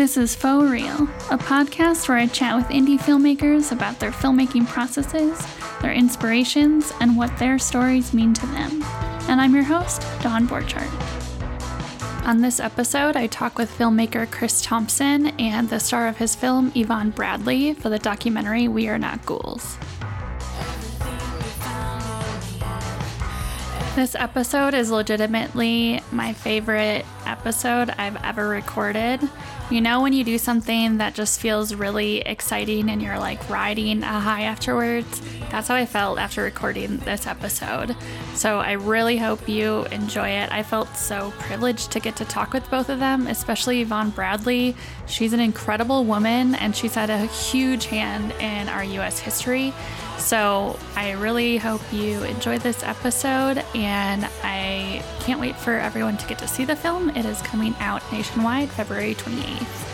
This is Faux Real, a podcast where I chat with indie filmmakers about their filmmaking processes, their inspirations, and what their stories mean to them. And I'm your host, Dawn Borchardt. On this episode, I talk with filmmaker Chris Thompson and the star of his film, Yvonne Bradley, for the documentary We Are Not Ghouls. This episode is legitimately my favorite episode I've ever recorded. You know, when you do something that just feels really exciting and you're like riding a high afterwards? That's how I felt after recording this episode. So I really hope you enjoy it. I felt so privileged to get to talk with both of them, especially Yvonne Bradley. She's an incredible woman and she's had a huge hand in our US history. So I really hope you enjoyed this episode, and I can't wait for everyone to get to see the film. It is coming out nationwide February 28th.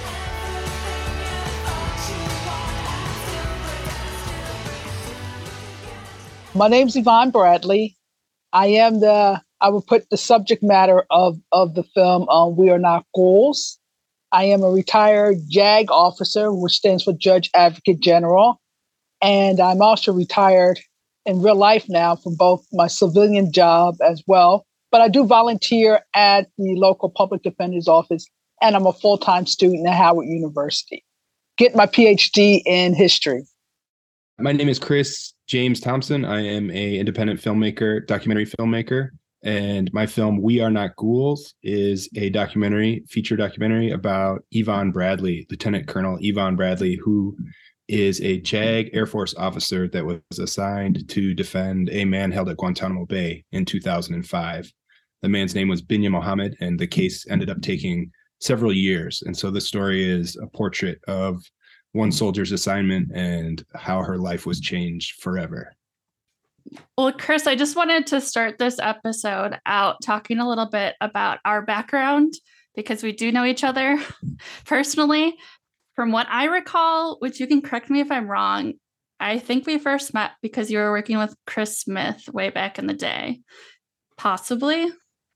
My name's Yvonne Bradley. I am the I would put the subject matter of of the film on We Are Not Ghouls. I am a retired JAG officer, which stands for Judge Advocate General. And I'm also retired in real life now from both my civilian job as well. But I do volunteer at the local public defender's office, and I'm a full time student at Howard University. Get my PhD in history. My name is Chris James Thompson. I am a independent filmmaker, documentary filmmaker, and my film We Are Not Ghouls is a documentary, feature documentary about Yvonne Bradley, Lieutenant Colonel Yvonne Bradley, who is a JAG Air Force officer that was assigned to defend a man held at Guantanamo Bay in 2005. The man's name was Binyam Mohammed, and the case ended up taking several years. And so the story is a portrait of one soldier's assignment and how her life was changed forever. Well, Chris, I just wanted to start this episode out talking a little bit about our background because we do know each other personally. From what I recall, which you can correct me if I'm wrong, I think we first met because you were working with Chris Smith way back in the day. Possibly.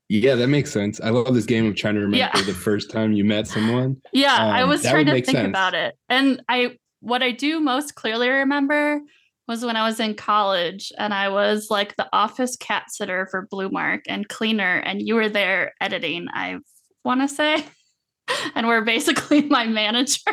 Yeah, that makes sense. I love this game of trying to remember yeah. the first time you met someone. Yeah, um, I was trying to think sense. about it. And I what I do most clearly remember was when I was in college and I was like the office cat sitter for Blue Mark and cleaner and you were there editing, I want to say. and were basically my manager.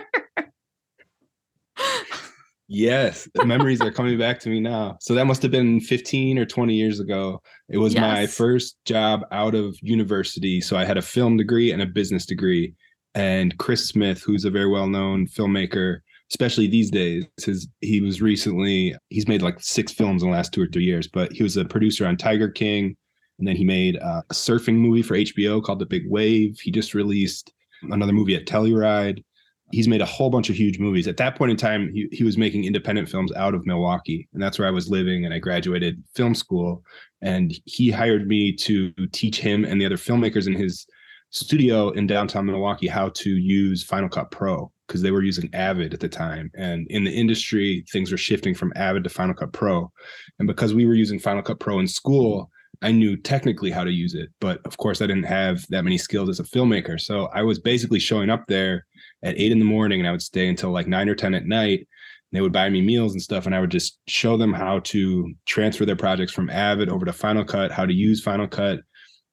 yes, the memories are coming back to me now. So that must have been 15 or 20 years ago. It was yes. my first job out of university. So I had a film degree and a business degree. And Chris Smith, who's a very well-known filmmaker, especially these days, his he was recently he's made like six films in the last two or three years, but he was a producer on Tiger King. And then he made a surfing movie for HBO called The Big Wave. He just released another movie at Telluride. He's made a whole bunch of huge movies. At that point in time, he, he was making independent films out of Milwaukee. And that's where I was living. And I graduated film school. And he hired me to teach him and the other filmmakers in his studio in downtown Milwaukee how to use Final Cut Pro because they were using Avid at the time. And in the industry, things were shifting from Avid to Final Cut Pro. And because we were using Final Cut Pro in school, I knew technically how to use it, but of course I didn't have that many skills as a filmmaker. So I was basically showing up there at eight in the morning and I would stay until like nine or 10 at night. They would buy me meals and stuff, and I would just show them how to transfer their projects from Avid over to Final Cut, how to use Final Cut,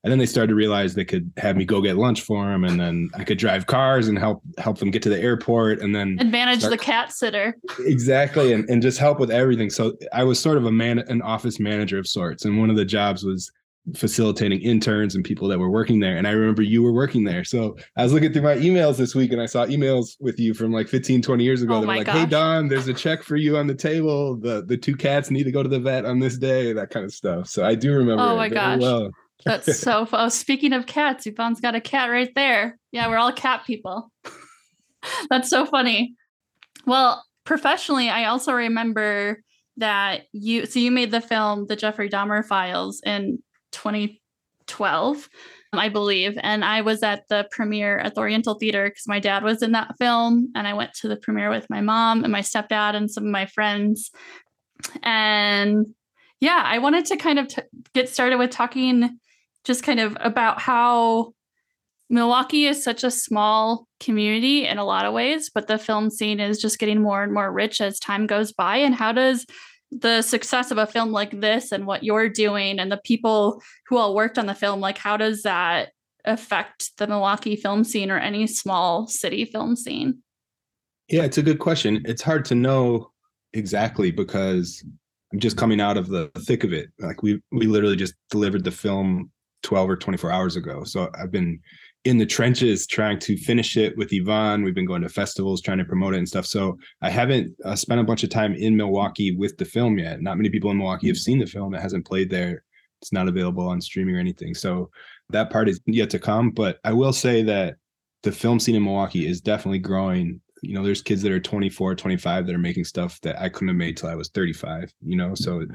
and then they started to realize they could have me go get lunch for them and then i could drive cars and help help them get to the airport and then advantage start... the cat sitter. Exactly and, and just help with everything. So i was sort of a man an office manager of sorts and one of the jobs was facilitating interns and people that were working there and i remember you were working there. So i was looking through my emails this week and i saw emails with you from like 15 20 years ago oh that were like gosh. hey Dawn there's a check for you on the table. The the two cats need to go to the vet on this day that kind of stuff. So i do remember oh my gosh. well that's so fun. Oh, speaking of cats, Yvonne's got a cat right there. Yeah, we're all cat people. That's so funny. Well, professionally, I also remember that you so you made the film The Jeffrey Dahmer Files in 2012, I believe, and I was at the premiere at the Oriental Theater because my dad was in that film, and I went to the premiere with my mom and my stepdad and some of my friends. And yeah, I wanted to kind of t- get started with talking just kind of about how Milwaukee is such a small community in a lot of ways, but the film scene is just getting more and more rich as time goes by. And how does the success of a film like this and what you're doing and the people who all worked on the film, like how does that affect the Milwaukee film scene or any small city film scene? Yeah, it's a good question. It's hard to know exactly because I'm just coming out of the thick of it. Like we we literally just delivered the film 12 or 24 hours ago. So I've been in the trenches trying to finish it with Yvonne. We've been going to festivals trying to promote it and stuff. So I haven't uh, spent a bunch of time in Milwaukee with the film yet. Not many people in Milwaukee have seen the film. It hasn't played there. It's not available on streaming or anything. So that part is yet to come. But I will say that the film scene in Milwaukee is definitely growing. You know, there's kids that are 24, 25 that are making stuff that I couldn't have made till I was 35, you know, so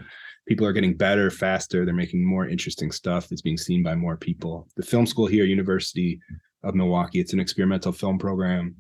people are getting better faster they're making more interesting stuff that's being seen by more people. The film school here university of milwaukee it's an experimental film program.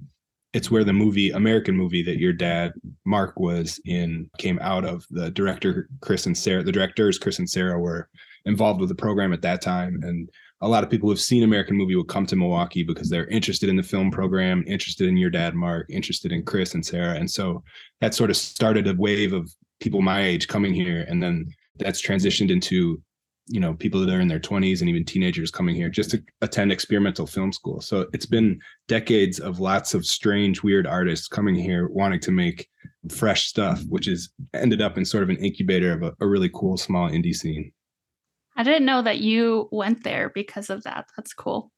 It's where the movie american movie that your dad mark was in came out of. The director chris and sarah the directors chris and sarah were involved with the program at that time. And a lot of people who have seen american movie will come to milwaukee because they're interested in the film program interested in your dad mark interested in chris and sarah. And so that sort of started a wave of people my age coming here. And then that's transitioned into you know people that are in their 20s and even teenagers coming here just to attend experimental film school. So it's been decades of lots of strange weird artists coming here wanting to make fresh stuff which has ended up in sort of an incubator of a, a really cool small indie scene. I didn't know that you went there because of that. That's cool.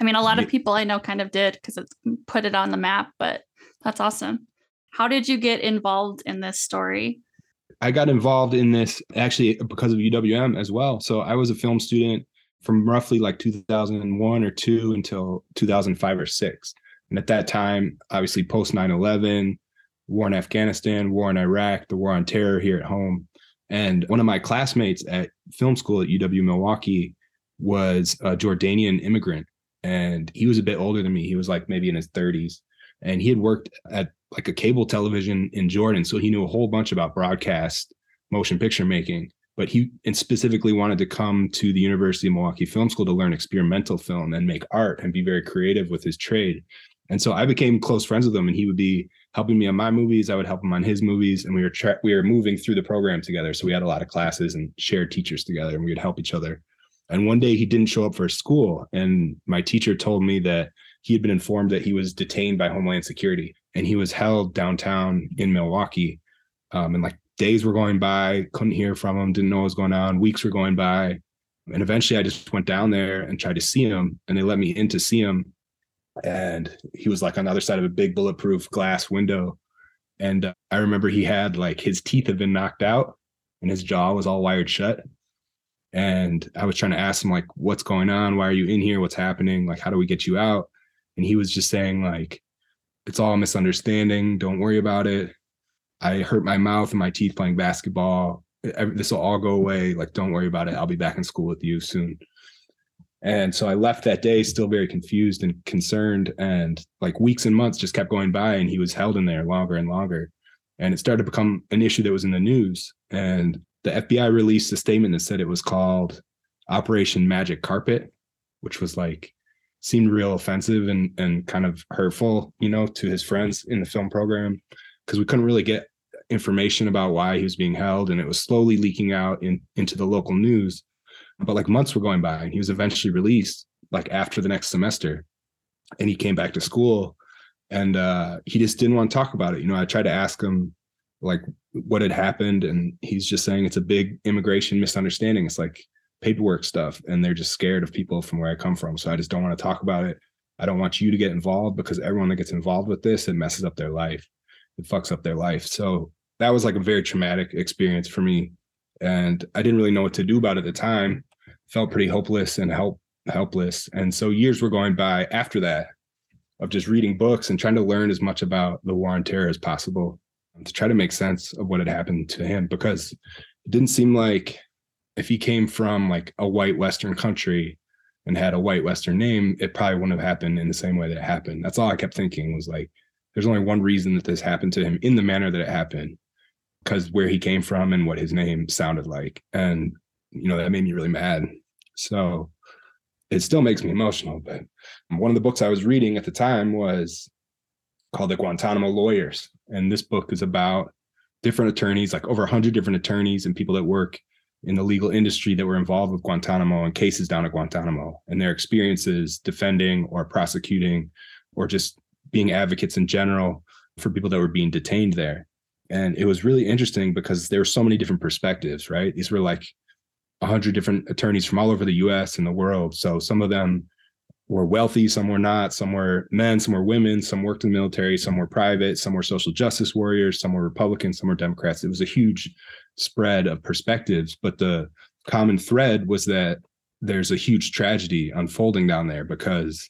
I mean a lot of people i know kind of did because it's put it on the map but that's awesome. How did you get involved in this story I got involved in this actually because of UWM as well. So I was a film student from roughly like 2001 or 2 until 2005 or 6. And at that time, obviously post 9/11, war in Afghanistan, war in Iraq, the war on terror here at home. And one of my classmates at film school at UW Milwaukee was a Jordanian immigrant and he was a bit older than me. He was like maybe in his 30s and he had worked at like a cable television in Jordan, so he knew a whole bunch about broadcast motion picture making. But he and specifically wanted to come to the University of Milwaukee Film School to learn experimental film and make art and be very creative with his trade. And so I became close friends with him, and he would be helping me on my movies. I would help him on his movies, and we were tra- we were moving through the program together. So we had a lot of classes and shared teachers together, and we would help each other. And one day he didn't show up for school, and my teacher told me that he had been informed that he was detained by Homeland Security and he was held downtown in Milwaukee. Um, and like days were going by, couldn't hear from him, didn't know what was going on. Weeks were going by. And eventually I just went down there and tried to see him, and they let me in to see him. And he was like on the other side of a big bulletproof glass window. And uh, I remember he had like his teeth had been knocked out and his jaw was all wired shut. And I was trying to ask him, like, what's going on? Why are you in here? What's happening? Like, how do we get you out? And he was just saying, like, it's all misunderstanding. Don't worry about it. I hurt my mouth and my teeth playing basketball. This will all go away. Like, don't worry about it. I'll be back in school with you soon. And so I left that day still very confused and concerned. And like weeks and months just kept going by, and he was held in there longer and longer. And it started to become an issue that was in the news. And the FBI released a statement that said it was called Operation Magic Carpet, which was like seemed real offensive and and kind of hurtful, you know, to his friends in the film program because we couldn't really get information about why he was being held and it was slowly leaking out in, into the local news. But like months were going by and he was eventually released like after the next semester and he came back to school and uh he just didn't want to talk about it you know i tried to ask him like what had happened and he's just saying it's a big immigration misunderstanding it's like paperwork stuff and they're just scared of people from where I come from. So I just don't want to talk about it. I don't want you to get involved because everyone that gets involved with this, it messes up their life. It fucks up their life. So that was like a very traumatic experience for me. And I didn't really know what to do about it at the time. Felt pretty hopeless and help helpless. And so years were going by after that of just reading books and trying to learn as much about the war on terror as possible um, to try to make sense of what had happened to him because it didn't seem like if he came from like a white Western country and had a white Western name, it probably wouldn't have happened in the same way that it happened. That's all I kept thinking was like, there's only one reason that this happened to him in the manner that it happened, because where he came from and what his name sounded like. And, you know, that made me really mad. So it still makes me emotional. But one of the books I was reading at the time was called The Guantanamo Lawyers. And this book is about different attorneys, like over 100 different attorneys and people that work in the legal industry that were involved with Guantanamo and cases down at Guantanamo and their experiences defending or prosecuting or just being advocates in general for people that were being detained there. And it was really interesting because there were so many different perspectives, right? These were like 100 different attorneys from all over the US and the world. So some of them were wealthy, some were not, some were men, some were women, some worked in the military, some were private, some were social justice warriors, some were Republicans, some were Democrats. It was a huge spread of perspectives, but the common thread was that there's a huge tragedy unfolding down there because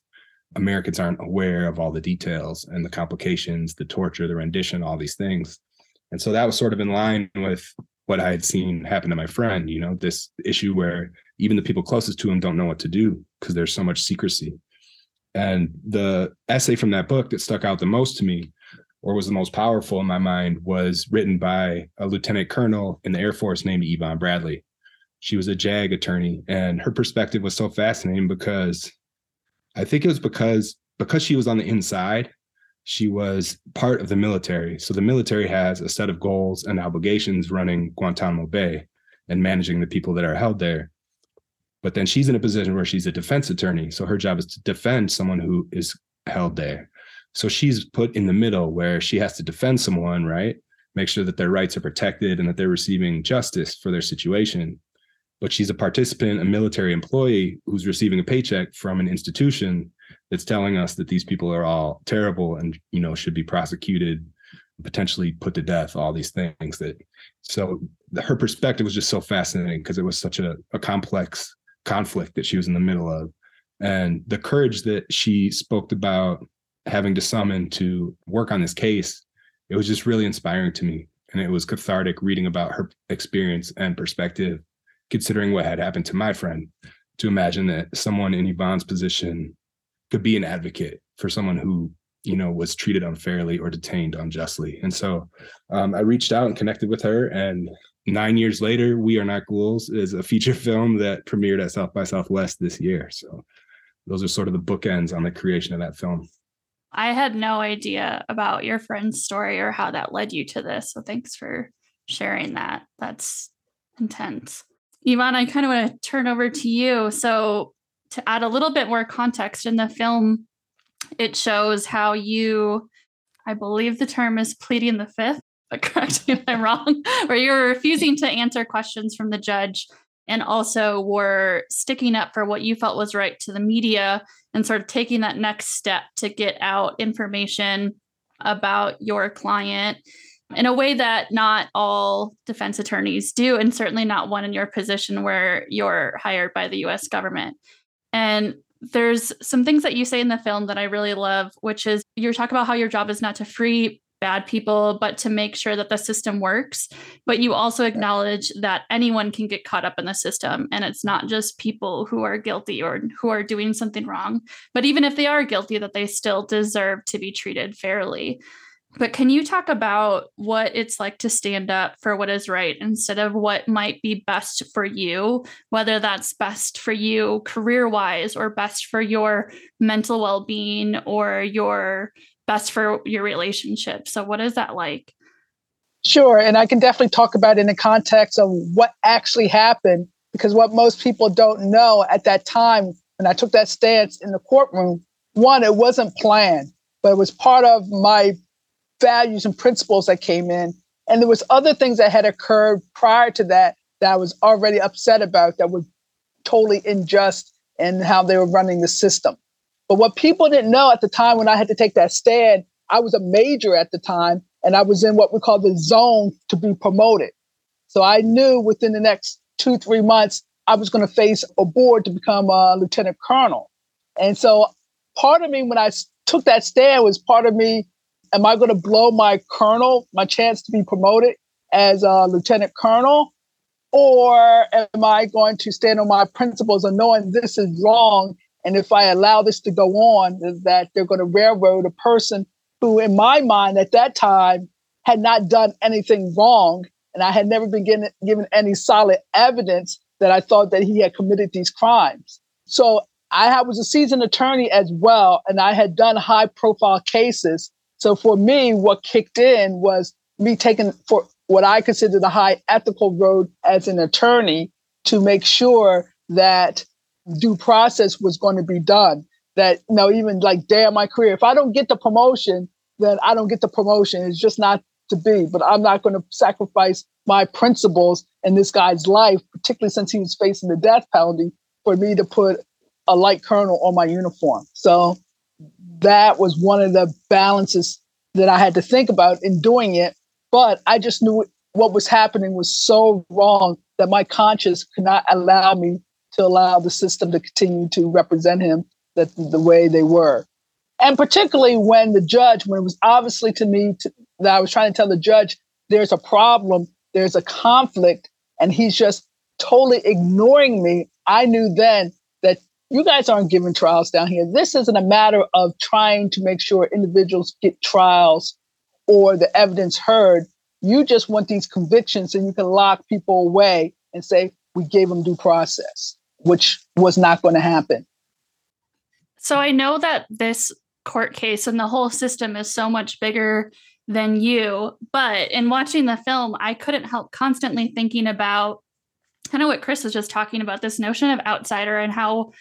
Americans aren't aware of all the details and the complications, the torture, the rendition, all these things. And so that was sort of in line with what I had seen happen to my friend, you know, this issue where even the people closest to him don't know what to do because there's so much secrecy. And the essay from that book that stuck out the most to me, or was the most powerful in my mind, was written by a lieutenant colonel in the Air Force named Yvonne Bradley. She was a JAG attorney, and her perspective was so fascinating because I think it was because because she was on the inside she was part of the military. So the military has a set of goals and obligations running Guantanamo Bay and managing the people that are held there. But then she's in a position where she's a defense attorney. So her job is to defend someone who is held there. So she's put in the middle where she has to defend someone, right? Make sure that their rights are protected and that they're receiving justice for their situation. But she's a participant, a military employee who's receiving a paycheck from an institution that's telling us that these people are all terrible and you know should be prosecuted potentially put to death all these things that so her perspective was just so fascinating because it was such a, a complex conflict that she was in the middle of and the courage that she spoke about having to summon to work on this case it was just really inspiring to me. And it was cathartic reading about her experience and perspective considering what had happened to my friend to imagine that someone in yvonne's position could be an advocate for someone who you know was treated unfairly or detained unjustly. And so um, i reached out and connected with her and nine years later we are not ghouls is a feature film that premiered at south by southwest this year. So those are sort of the bookends on the creation of that film i had no idea about your friend's story or how that led you to this so thanks for sharing that. That's intense. Yvonne i kind of want to turn over to you. So to add a little bit more context in the film, it shows how you, I believe the term is pleading the fifth, but correct me if I'm wrong, where you're refusing to answer questions from the judge and also were sticking up for what you felt was right to the media and sort of taking that next step to get out information about your client in a way that not all defense attorneys do, and certainly not one in your position where you're hired by the US government. And there's some things that you say in the film that I really love, which is you talk about how your job is not to free bad people, but to make sure that the system works. But you also acknowledge that anyone can get caught up in the system. And it's not just people who are guilty or who are doing something wrong, but even if they are guilty, that they still deserve to be treated fairly. But can you talk about what it's like to stand up for what is right instead of what might be best for you, whether that's best for you career wise or best for your mental well being or your best for your relationship? So, what is that like? Sure. And I can definitely talk about in the context of what actually happened, because what most people don't know at that time when I took that stance in the courtroom, one, it wasn't planned, but it was part of my values and principles that came in. And there was other things that had occurred prior to that that I was already upset about that were totally unjust in how they were running the system. But what people didn't know at the time when I had to take that stand, I was a major at the time and I was in what we call the zone to be promoted. So I knew within the next two, three months, I was going to face a board to become a lieutenant colonel. And so part of me, when I took that stand, was part of me am I going to blow my colonel, my chance to be promoted as a lieutenant colonel? Or am I going to stand on my principles and knowing this is wrong? And if I allow this to go on, that they're going to railroad a person who, in my mind at that time, had not done anything wrong. And I had never been given, given any solid evidence that I thought that he had committed these crimes. So I was a seasoned attorney as well, and I had done high profile cases. So for me, what kicked in was me taking for what I consider the high ethical road as an attorney to make sure that due process was going to be done. That you know, even like day of my career, if I don't get the promotion, then I don't get the promotion. It's just not to be. But I'm not going to sacrifice my principles in this guy's life, particularly since he was facing the death penalty, for me to put a light colonel on my uniform. So that was one of the balances that I had to think about in doing it. But I just knew what was happening was so wrong that my conscience could not allow me to allow the system to continue to represent him that the way they were. And particularly when the judge, when it was obviously to me to, that I was trying to tell the judge, there's a problem, there's a conflict, and he's just totally ignoring me. I knew then that you guys aren't giving trials down here. This isn't a matter of trying to make sure individuals get trials or the evidence heard. You just want these convictions and you can lock people away and say, we gave them due process, which was not going to happen. So I know that this court case and the whole system is so much bigger than you, but in watching the film, I couldn't help constantly thinking about kind of what Chris was just talking about this notion of outsider and how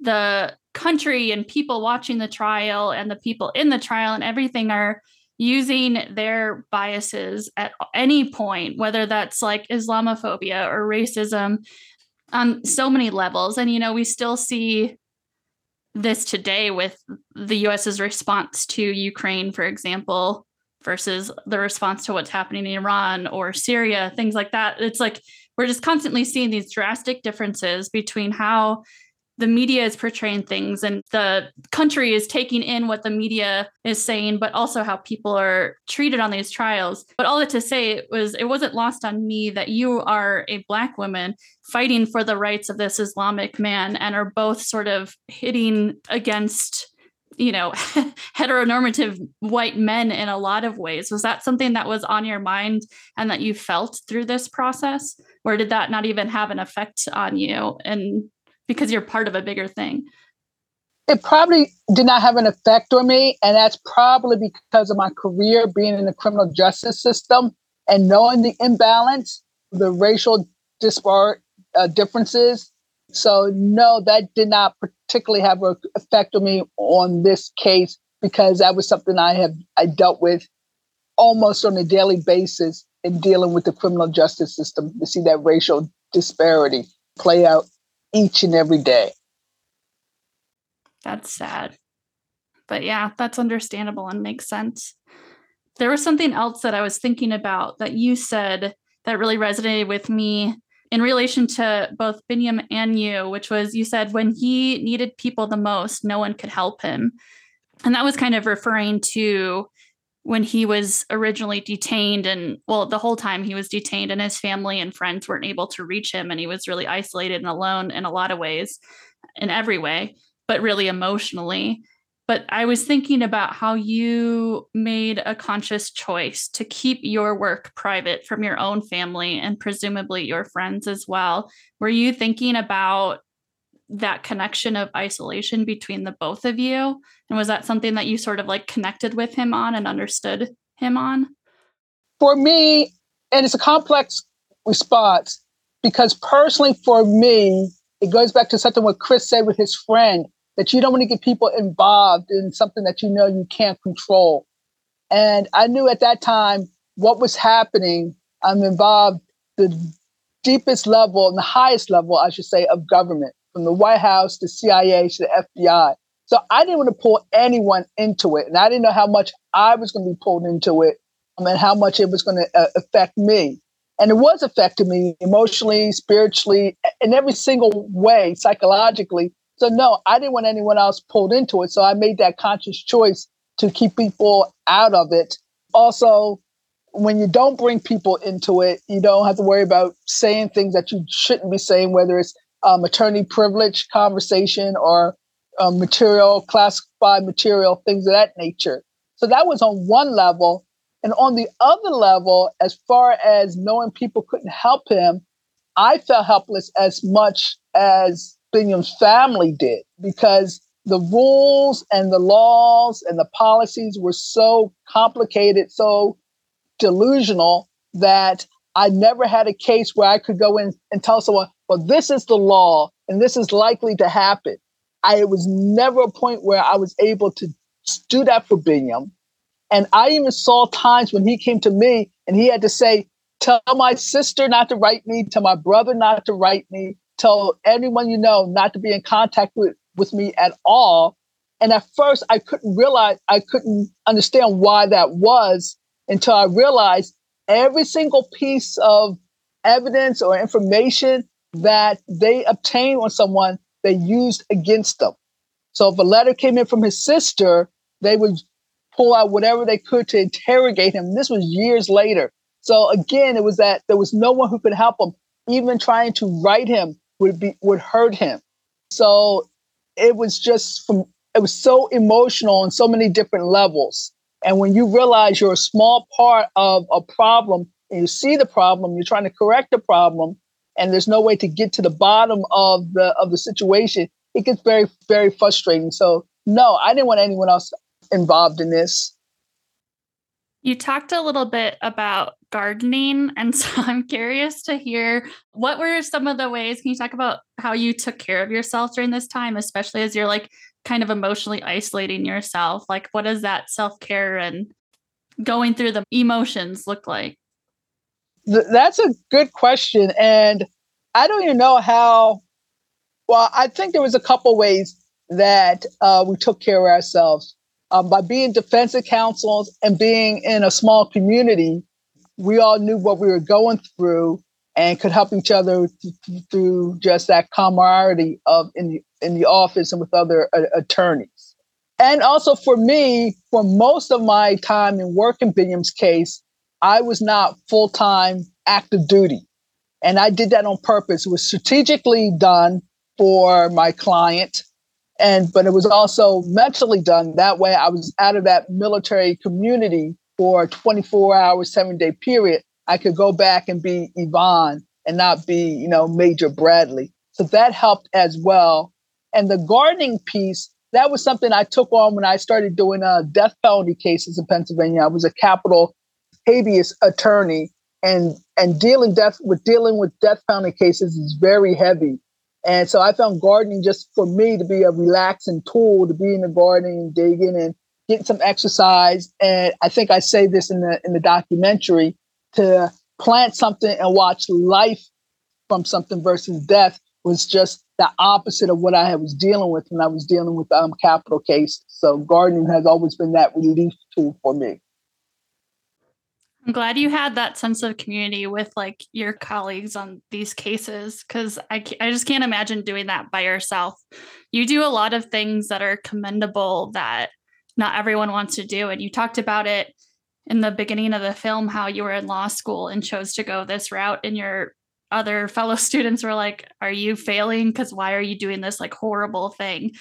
the country and people watching the trial and the people in the trial and everything are using their biases at any point, whether that's like Islamophobia or racism on so many levels. And, you know, we still see this today with the US's response to Ukraine, for example, versus the response to what's happening in Iran or Syria, things like that. It's like we're just constantly seeing these drastic differences between how the media is portraying things and the country is taking in what the media is saying but also how people are treated on these trials. But all that to say it was it wasn't lost on me that you are a black woman fighting for the rights of this islamic man and are both sort of hitting against you know heteronormative white men in a lot of ways. Was that something that was on your mind and that you felt through this process? Or did that not even have an effect on you and because you're part of a bigger thing? It probably did not have an effect on me. And that's probably because of my career being in the criminal justice system and knowing the imbalance, the racial disparate uh, differences. So, no, that did not particularly have an effect on me on this case because that was something I have I dealt with almost on a daily basis in dealing with the criminal justice system to see that racial disparity play out each and every day. That's sad. But yeah, that's understandable and makes sense. There was something else that I was thinking about that you said that really resonated with me in relation to both Binyam and you, which was you said when he needed people the most, no one could help him. And that was kind of referring to when he was originally detained and well the whole time he was detained and his family and friends weren't able to reach him and he was really isolated and alone in a lot of ways in every way but really emotionally. But i was thinking about how you made a conscious choice to keep your work private from your own family and presumably your friends as well. Were you thinking about that connection of isolation between the both of you? And was that something that you sort of like connected with him on and understood him on? For me and it's a complex response because personally for me it goes back to something what chris said with his friend that you don't want to get people involved in something that you know you can't control. And i knew at that time what was happening i'm involved the deepest level and the highest level i should say of government from the White House to CIA to the FBI. So I didn't want to pull anyone into it. And I didn't know how much I was going to be pulled into it um, and how much it was going to uh, affect me. And it was affecting me emotionally, spiritually, in every single way, psychologically. So, no, I didn't want anyone else pulled into it. So I made that conscious choice to keep people out of it. Also, when you don't bring people into it, you don't have to worry about saying things that you shouldn't be saying, whether it's um, attorney privilege conversation or um, material, classified material, things of that nature. So that was on one level. And on the other level, as far as knowing people couldn't help him, I felt helpless as much as Biniyam's family did because the rules and the laws and the policies were so complicated, so delusional that I never had a case where I could go in and tell someone, well, this is the law and this is likely to happen. I it was never a point where I was able to do that for Biniyam. And I even saw times when he came to me and he had to say, tell my sister not to write me, tell my brother not to write me, tell anyone you know not to be in contact with, with me at all. And at first, I couldn't realize, I couldn't understand why that was until I realized every single piece of evidence or information that they obtained on someone, they used against them. So if a letter came in from his sister, they would pull out whatever they could to interrogate him. This was years later. So again, it was that there was no one who could help him. Even trying to write him would be would hurt him. So it was just from it was so emotional on so many different levels. And when you realize you're a small part of a problem and you see the problem, you're trying to correct the problem, and there's no way to get to the bottom of the of the situation, it gets very, very frustrating. So no, I didn't want anyone else involved in this. You talked a little bit about gardening. And so I'm curious to hear what were some of the ways, can you talk about how you took care of yourself during this time, especially as you're like kind of emotionally isolating yourself? Like, what does that self care and going through the emotions look like? That's a good question. And I don't even know how. Well, I think there was a couple ways that uh, we took care of ourselves um, by being defensive counsels and being in a small community we all knew what we were going through and could help each other th- through just that camaraderie of in the in the office and with other uh, attorneys. And also for me, for most of my time in work in Biniyam's case, I was not full time active duty, and I did that on purpose. It was strategically done for my client, and but it was also mentally done that way. I was out of that military community for a 24 hour, seven day period, I could go back and be Yvonne and not be, you know, Major Bradley. So that helped as well. And the gardening piece, that was something I took on when I started doing uh, death penalty cases in Pennsylvania. I was a capital habeas attorney, and and dealing death with dealing with death penalty cases is very heavy. And so I found gardening just for me to be a relaxing tool to be in the garden and digging and get some exercise. And I think I say this in the in the documentary to plant something and watch life from something versus death was just the opposite of what I was dealing with when I was dealing with um, capital cases. So gardening has always been that relief tool for me. I'm glad you had that sense of community with like your colleagues on these cases because I, I just can't imagine doing that by yourself. You do a lot of things that are commendable that not everyone wants to do. And you talked about it in the beginning of the film how you were in law school and chose to go this route and your other fellow students were like are you failing because why are you doing this like horrible thing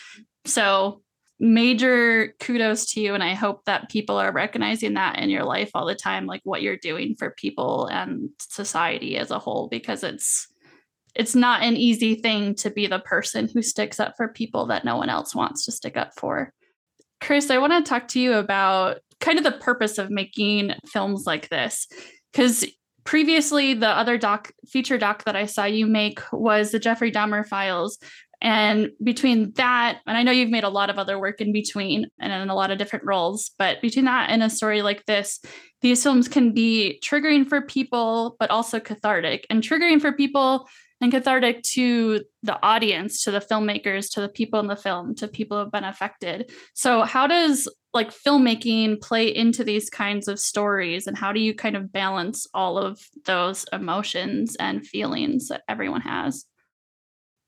so major kudos to you and i hope that people are recognizing that in your life all the time like what you're doing for people and society as a whole because it's it's not an easy thing to be the person who sticks up for people that no one else wants to stick up for Chris, I want to talk to you about kind of the purpose of making films like this. Because previously, the other doc feature doc that I saw you make was the Jeffrey Dahmer files. And between that, and I know you've made a lot of other work in between and in a lot of different roles, but between that and a story like this, these films can be triggering for people, but also cathartic. And triggering for people and cathartic to the audience, to the filmmakers, to the people in the film, to people who have been affected. So, how does like filmmaking play into these kinds of stories, and how do you kind of balance all of those emotions and feelings that everyone has?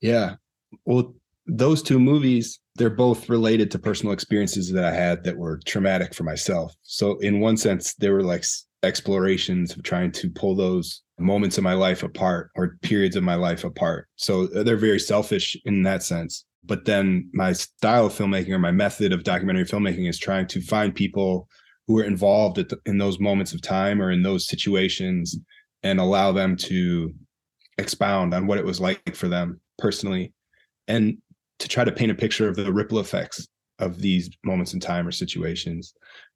Yeah. Well, those two movies, they're both related to personal experiences that I had that were traumatic for myself. So, in one sense, they were like explorations of trying to pull those moments of my life apart or periods of my life apart. So uh, they're very selfish in that sense. But then my style of filmmaking or my method of documentary filmmaking is trying to find people who are involved the, in those moments of time or in those situations and allow them to expound on what it was like for them personally. And to try to paint a picture of the ripple effects of these moments in time or situations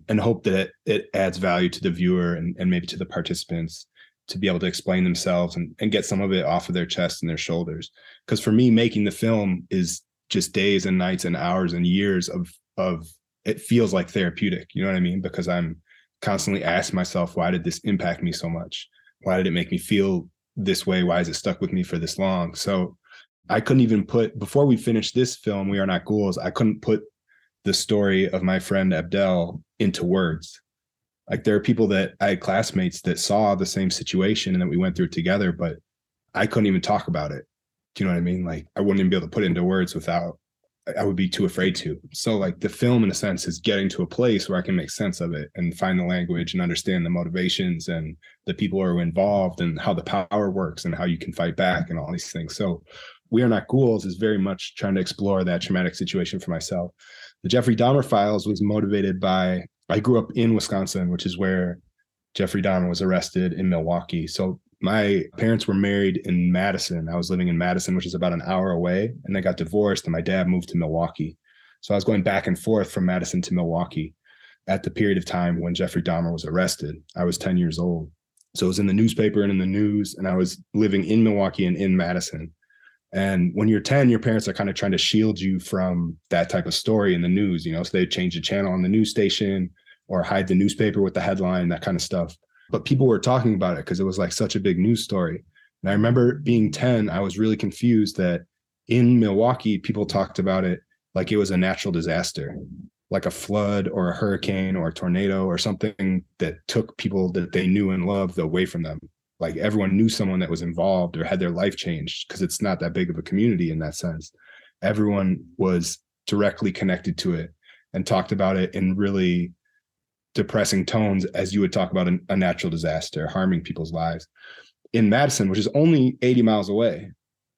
and hope that it adds value to the viewer and, and maybe to the participants to be able to explain themselves and, and get some of it off of their chest and their shoulders. Because for me making the film is just days and nights and hours and years of of it feels like therapeutic you know what i mean? Because i'm constantly asking myself why did this impact me so much? Why did it make me feel this way? Why is it stuck with me for this long? So i couldn't even put before we finished this film we are not ghouls i couldn't put the story of my friend abdel into words like there are people that i had classmates that saw the same situation and that we went through together but i couldn't even talk about it do you know what i mean like i wouldn't even be able to put into words without I would be too afraid to. So like the film in a sense is getting to a place where I can make sense of it and find the language and understand the motivations and the people who are involved and how the power works and how you can fight back and all these things. So we are not ghouls is very much trying to explore that traumatic situation for myself. The Jeffrey Dahmer files was motivated by I grew up in Wisconsin, which is where Jeffrey Dahmer was arrested in Milwaukee. So my parents were married in Madison. I was living in Madison, which is about an hour away, and they got divorced, and my dad moved to Milwaukee. So I was going back and forth from Madison to Milwaukee at the period of time when Jeffrey Dahmer was arrested. I was 10 years old. So it was in the newspaper and in the news, and I was living in Milwaukee and in Madison. And when you're 10, your parents are kind of trying to shield you from that type of story in the news, you know, so they change the channel on the news station or hide the newspaper with the headline, that kind of stuff but people were talking about it because it was like such a big news story. And I remember being 10, I was really confused that in Milwaukee, people talked about it like it was a natural disaster, like a flood or a hurricane or a tornado or something that took people that they knew and loved away from them. Like everyone knew someone that was involved or had their life changed because it's not that big of a community in that sense. Everyone was directly connected to it and talked about it in really depressing tones as you would talk about a, a natural disaster harming people's lives. In Madison, which is only 80 miles away,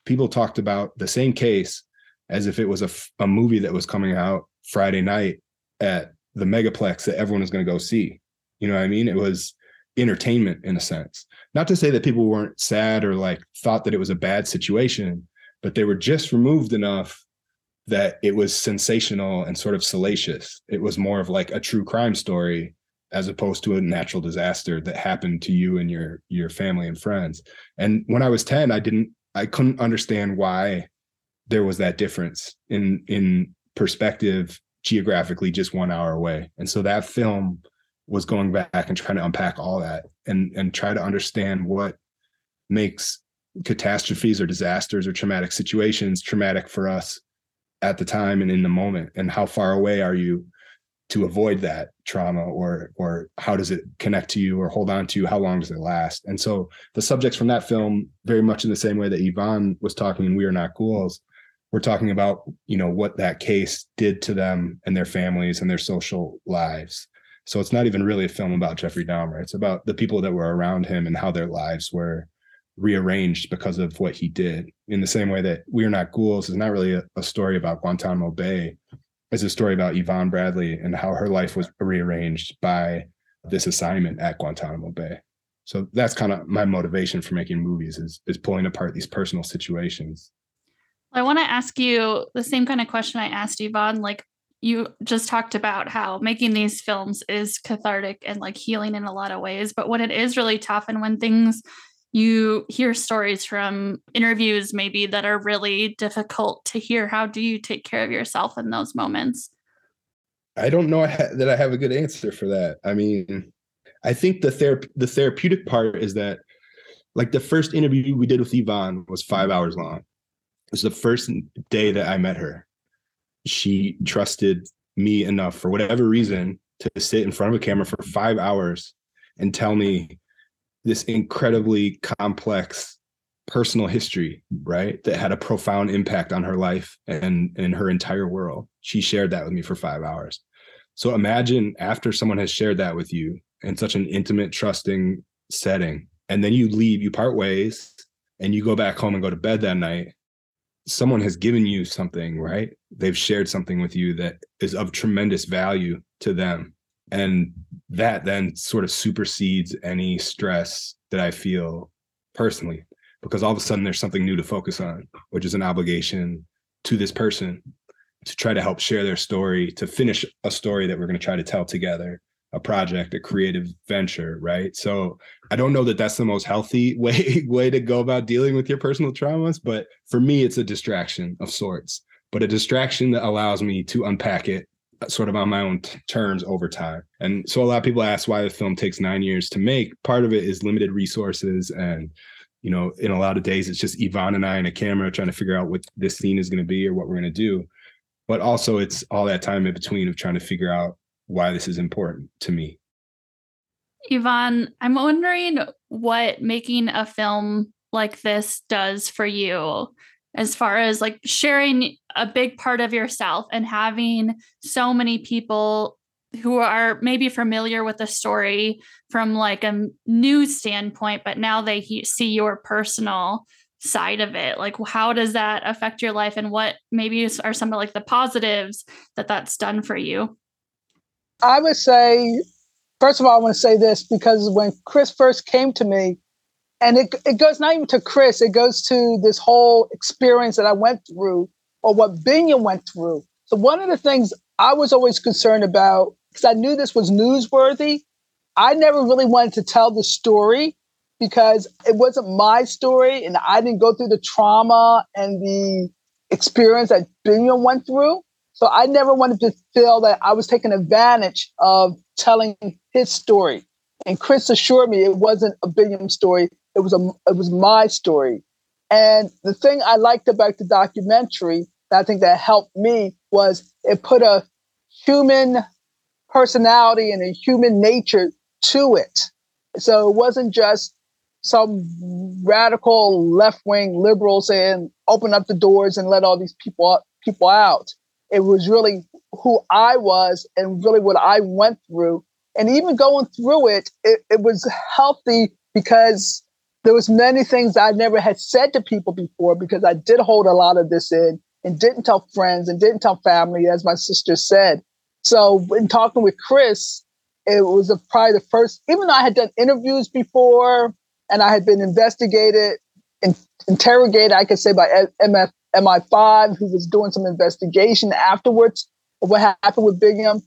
people talked about the same case as if it was a, a movie that was coming out Friday night at the megaplex that everyone was going to go see. You know what I mean? It was entertainment in a sense. Not to say that people weren't sad or like thought that it was a bad situation, but they were just removed enough that it was sensational and sort of salacious. It was more of like a true crime story as opposed to a natural disaster that happened to you and your your family and friends. And when I was 10, I didn't I couldn't understand why there was that difference in in perspective geographically just 1 hour away. And so that film was going back and trying to unpack all that and and try to understand what makes catastrophes or disasters or traumatic situations traumatic for us at the time and in the moment. And how far away are you to avoid that trauma or or how does it connect to you or hold on to you? How long does it last? And so the subjects from that film very much in the same way that yvonne was talking in we are not ghouls we're talking about you know what that case did to them and their families and their social lives so it's not even really a film about jeffrey dahmer it's about the people that were around him and how their lives were rearranged because of what he did. In the same way that We're Not Ghouls is not really a, a story about Guantanamo Bay. It's a story about Yvonne Bradley and how her life was rearranged by this assignment at Guantanamo Bay. So that's kind of my motivation for making movies is is pulling apart these personal situations. I want to ask you the same kind of question I asked Yvonne. Like you just talked about how making these films is cathartic and like healing in a lot of ways, but when it is really tough and when things you hear stories from interviews maybe that are really difficult to hear how do you take care of yourself in those moments? I don't know that i have a good answer for that. I mean i think the ther- the therapeutic part is that like the first interview we did with yvonne was five hours long. It was the first day that i met her she trusted me enough for whatever reason to sit in front of a camera for five hours and tell me this incredibly complex personal history, right? That had a profound impact on her life and, and her entire world. She shared that with me for five hours. So imagine after someone has shared that with you in such an intimate, trusting setting, and then you leave, you part ways, and you go back home and go to bed that night. Someone has given you something, right? They've shared something with you that is of tremendous value to them and that then sort of supersedes any stress that i feel personally because all of a sudden there's something new to focus on which is an obligation to this person to try to help share their story to finish a story that we're going to try to tell together a project a creative venture right? So i don't know that that's the most healthy way way to go about dealing with your personal traumas but for me it's a distraction of sorts but a distraction that allows me to unpack it uh, sort of on my own t- terms over time. And so a lot of people ask why the film takes nine years to make. Part of it is limited resources and you know in a lot of days it's just yvonne and i and a camera trying to figure out what this scene is going to be or what we're going to do. But also it's all that time in between of trying to figure out why this is important to me. Yvonne, I'm wondering what making a film like this does for you as far as like sharing a big part of yourself and having so many people who are maybe familiar with the story from like a news standpoint but now they he- see your personal side of it like how does that affect your life and what maybe are some of like the positives that that's done for you I would say, first of all, I want to say this because when Chris first came to me, and it, it goes not even to Chris, it goes to this whole experience that I went through or what Binyam went through. So, one of the things I was always concerned about, because I knew this was newsworthy, I never really wanted to tell the story because it wasn't my story and I didn't go through the trauma and the experience that Binyam went through. So I never wanted to feel that I was taking advantage of telling his story. And Chris assured me it wasn't a Binyam story; it was a it was my story. And the thing I liked about the documentary that I think that helped me was it put a human personality and a human nature to it. So it wasn't just some radical left wing liberal saying open up the doors and let all these people people out. It was really who I was and really what I went through. And even going through it, it, it was healthy because there was many things I never had said to people before because I did hold a lot of this in and didn't tell friends and didn't tell family, as my sister said. So in talking with Chris, it was a, probably the first, even though I had done interviews before and I had been investigated and interrogated, I could say by MF, MI5, who was doing some investigation afterwards of what happened with Binyam.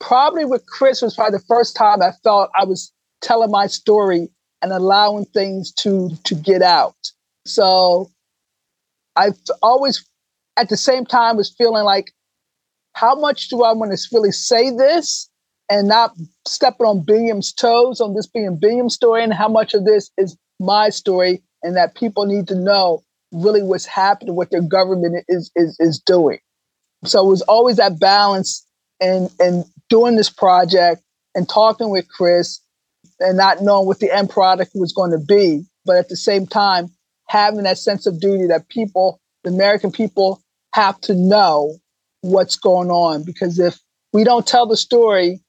Probably with Chris was probably the first time I felt I was telling my story and allowing things to to get out. So I've always at the same time was feeling like how much do I want to really say this and not stepping on Binyam's toes on this being Binyam's story and how much of this is my story and that people need to know really what's happening, what their government is is is doing. So it was always that balance and and doing this project and talking with Chris and not knowing what the end product was going to be, but at the same time having that sense of duty that people, the American people, have to know what's going on. Because if we don't tell the story,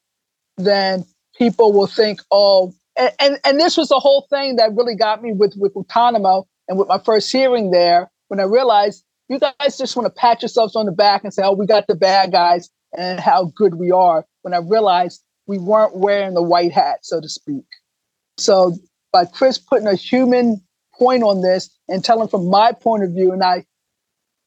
then people will think, oh, and, and, and this was the whole thing that really got me with with Guantanamo and with my first hearing there, when I realized you guys just want to pat yourselves on the back and say, oh, we got the bad guys and how good we are. When I realized we weren't wearing the white hat, so to speak. So by Chris putting a human point on this and telling from my point of view and I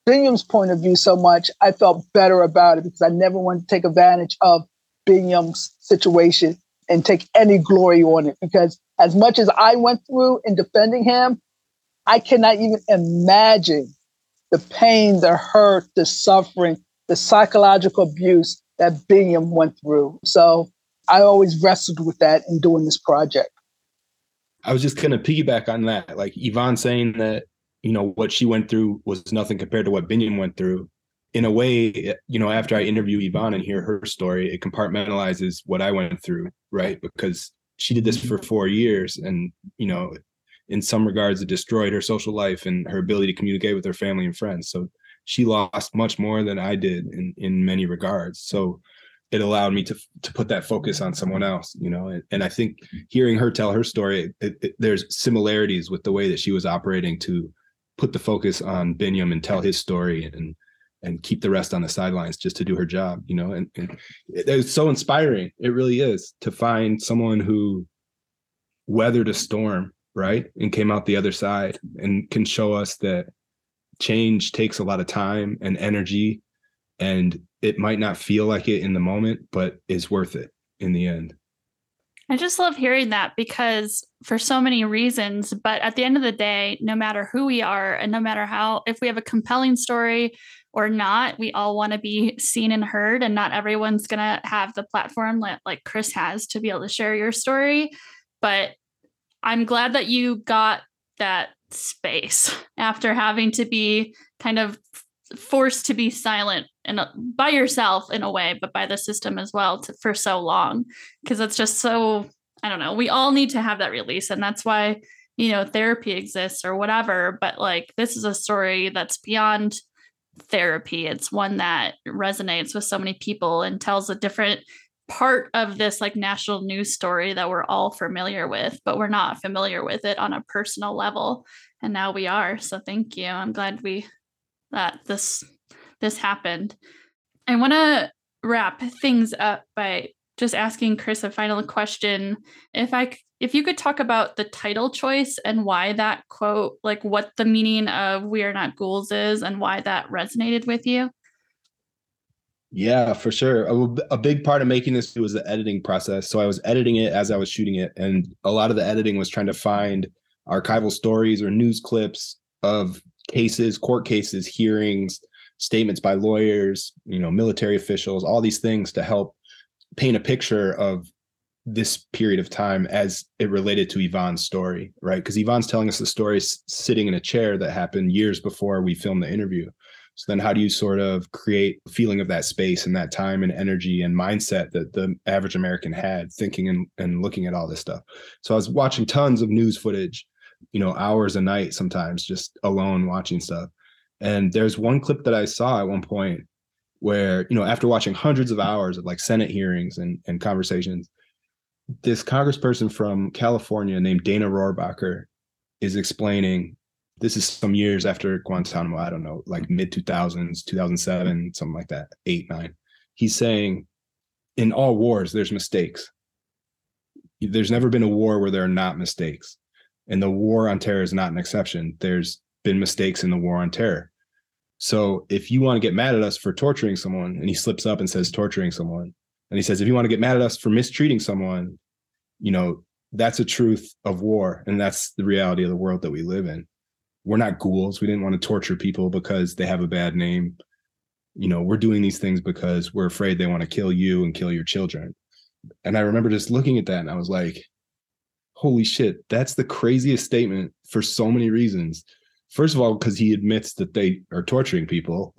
Binyam's point of view so much, I felt better about it because I never wanted to take advantage of Binyam's situation and take any glory on it. Because as much as I went through in defending him, I cannot even imagine the pain, the hurt, the suffering, the psychological abuse that Binyam went through. So I always wrestled with that in doing this project. I was just gonna piggyback on that. Like Yvonne saying that, you know, what she went through was nothing compared to what Binyam went through. In a way, you know, after I interview Yvonne and hear her story, it compartmentalizes what I went through, right? Because she did this for four years and, you know, in some regards it destroyed her social life and her ability to communicate with her family and friends. So she lost much more than i did in in many regards. So it allowed me to to put that focus on someone else you know and, and i think hearing her tell her story it, it, there's similarities with the way that she was operating to put the focus on binyam and tell his story and and keep the rest on the sidelines just to do her job you know and, and it's so inspiring. It really is to find someone who weathered a storm right? And came out the other side and can show us that change takes a lot of time and energy. And it might not feel like it in the moment but is worth it in the end. I just love hearing that because for so many reasons, but at the end of the day, no matter who we are and no matter how if we have a compelling story or not, we all want to be seen and heard and not everyone's going to have the platform that like Chris has to be able to share your story, but I'm glad that you got that space after having to be kind of forced to be silent and by yourself in a way but by the system as well to, for so long. Because it's just so i don't know we all need to have that release and that's why you know therapy exists or whatever but like this is a story that's beyond therapy. It's one that resonates with so many people and tells a different part of this like national news story that we're all familiar with but we're not familiar with it on a personal level and now we are so thank you i'm glad we that this this happened. I want to wrap things up by just asking Chris a final question. If I if you could talk about the title choice and why that quote, like what the meaning of "We are not ghouls" is, and why that resonated with you. Yeah, for sure. A, big part of making this was the editing process. So I was editing it as I was shooting it, and a lot of the editing was trying to find archival stories or news clips of cases, court cases, hearings, statements by lawyers, you know, military officials, all these things to help paint a picture of this period of time as it related to Yvonne's story, right? Because Yvonne's telling us the story sitting in a chair that happened years before we filmed the interview. So then how do you sort of create feeling of that space and that time and energy and mindset that the average American had thinking and, and looking at all this stuff? So I was watching tons of news footage you know, hours a night sometimes just alone watching stuff. And there's one clip that I saw at one point where, you know, after watching hundreds of hours of like Senate hearings and, and conversations, this congressperson from California named Dana Rohrabacher is explaining this is some years after Guantanamo, I don't know, like mid 2000s, 2007, something like that, eight, nine. He's saying in all wars, there's mistakes. There's never been a war where there are not mistakes. And the war on terror is not an exception. There's been mistakes in the war on terror. So if you want to get mad at us for torturing someone, and he slips up and says torturing someone, and he says, if you want to get mad at us for mistreating someone, you know, that's a truth of war. And that's the reality of the world that we live in. We're not ghouls. We didn't want to torture people because they have a bad name. You know, we're doing these things because we're afraid they want to kill you and kill your children. And I remember just looking at that and I was like, holy shit, that's the craziest statement for so many reasons. First of all, because he admits that they are torturing people,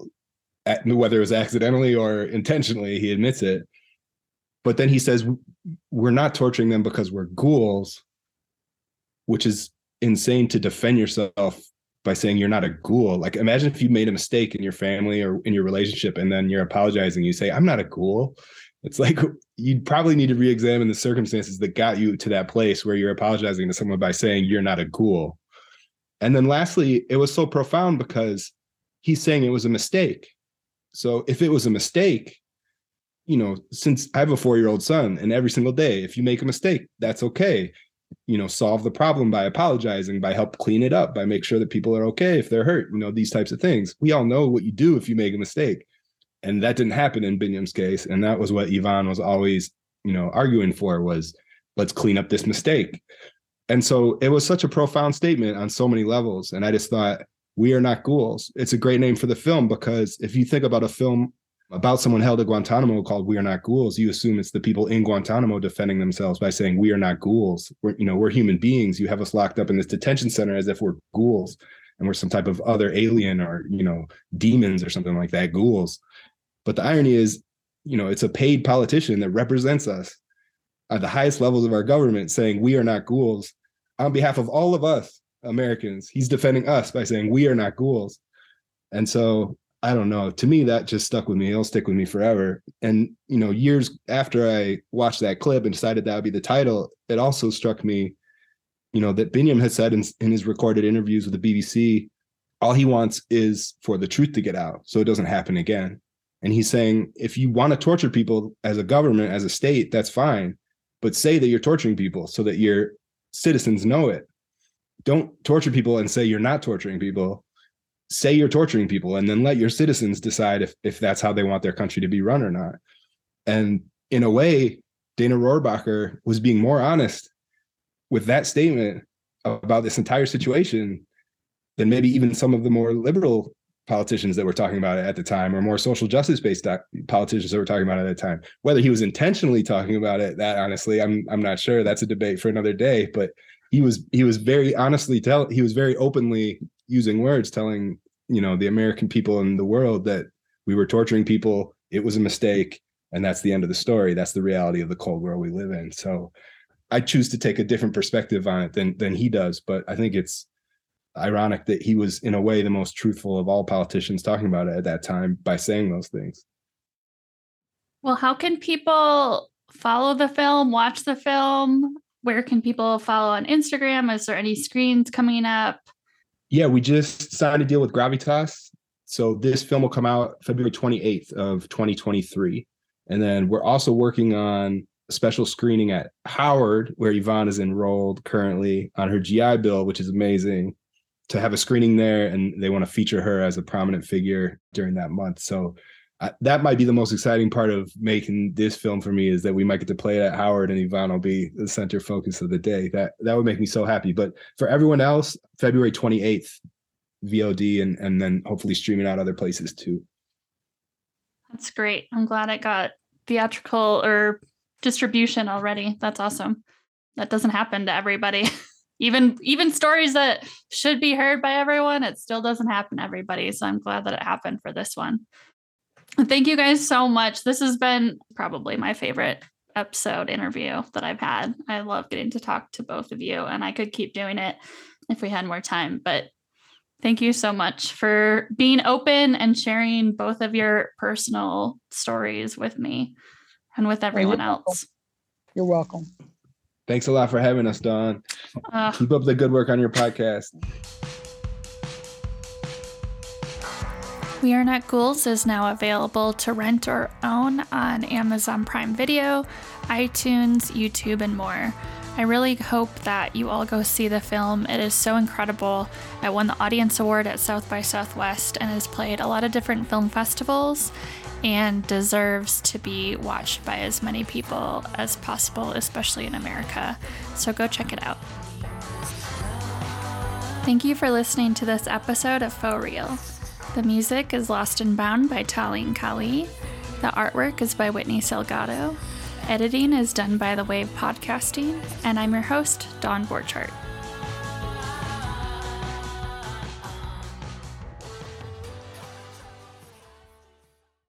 whether it was accidentally or intentionally, he admits it. But then he says, we're not torturing them because we're ghouls, which is insane to defend yourself by saying you're not a ghoul. Like imagine if you made a mistake in your family or in your relationship and then you're apologizing, you say, I'm not a ghoul. It's like you'd probably need to re-examine the circumstances that got you to that place where you're apologizing to someone by saying you're not a ghoul. And then lastly, it was so profound because he's saying it was a mistake. So if it was a mistake, you know, since I have a four-year-old son, and every single day, if you make a mistake, that's okay. You know, solve the problem by apologizing, by help clean it up, by make sure that people are okay if they're hurt. You know, these types of things. We all know what you do if you make a mistake and that didn't happen in Binyam's case. And that was what Yvonne was always, you know, arguing for was let's clean up this mistake. And so it was such a profound statement on so many levels. And I just thought, we are not ghouls. It's a great name for the film because if you think about a film about someone held at Guantanamo called We Are Not Ghouls, you assume it's the people in Guantanamo defending themselves by saying, We are not ghouls. We're, you know, we're human beings. You have us locked up in this detention center as if we're ghouls and we're some type of other alien or, you know, demons or something like that, ghouls. But the irony is, you know, it's a paid politician that represents us at the highest levels of our government saying we are not ghouls on behalf of all of us Americans. He's defending us by saying we are not ghouls. And so I don't know. To me, that just stuck with me. It'll stick with me forever. And you know, years after I watched that clip and decided that would be the title, it also struck me, you know, that Binyam has said in, in his recorded interviews with the BBC, all he wants is for the truth to get out, so it doesn't happen again. And he's saying, if you want to torture people as a government, as a state, that's fine. But say that you're torturing people so that your citizens know it. Don't torture people and say you're not torturing people. Say you're torturing people and then let your citizens decide if, if that's how they want their country to be run or not. And in a way, Dana Rohrabacher was being more honest with that statement about this entire situation than maybe even some of the more liberal politicians that were talking about it at the time or more social justice based politicians that were talking about it at the time. Whether he was intentionally talking about it that honestly i'm i'm not sure. That's a debate for another day. But he was he was very honestly tell he was very openly using words telling you know the american people and the world that we were torturing people it was a mistake and that's the end of the story. That's the reality of the cold world we live in. So i choose to take a different perspective on it than than he does but i think it's ironic that he was in a way the most truthful of all politicians talking about it at that time by saying those things. Well how can people follow the film watch the film? Where can people follow on instagram? Is there any screens coming up yeah we just signed a deal with gravitas. So this film will come out february 28th of 2023 and then we're also working on a special screening at howard where yvonne is enrolled currently on her gi bill which is amazing to have a screening there and they want to feature her as a prominent figure during that month. So that might be the most exciting part of making this film for me is that we might get to play it at howard and yvonne will be the center focus of the day. That that would make me so happy. But for everyone else february 28th vod and and then hopefully streaming out other places too. That's great. I'm glad it got theatrical or distribution already. That's awesome. That doesn't happen to everybody. Even even stories that should be heard by everyone it still doesn't happen to everybody. So i'm glad that it happened for this one thank you guys so much this has been probably my favorite episode interview that i've had i love getting to talk to both of you and i could keep doing it if we had more time but thank you so much for being open and sharing both of your personal stories with me and with everyone you're else welcome. you're welcome Thanks a lot for having us, Dawn. Uh, Keep up the good work on your podcast. We Are Not Ghouls is now available to rent or own on Amazon Prime Video, iTunes, YouTube, and more. I really hope that you all go see the film. It is so incredible. I won the Audience Award at South by Southwest and has played a lot of different film festivals and deserves to be watched by as many people as possible, especially in America. So go check it out. Thank you for listening to this episode of Faux Real. The music is Lost and Bound by Taline Kali. The artwork is by Whitney Salgado. Editing is done by The Wave Podcasting, and I'm your host, Dawn Borchardt.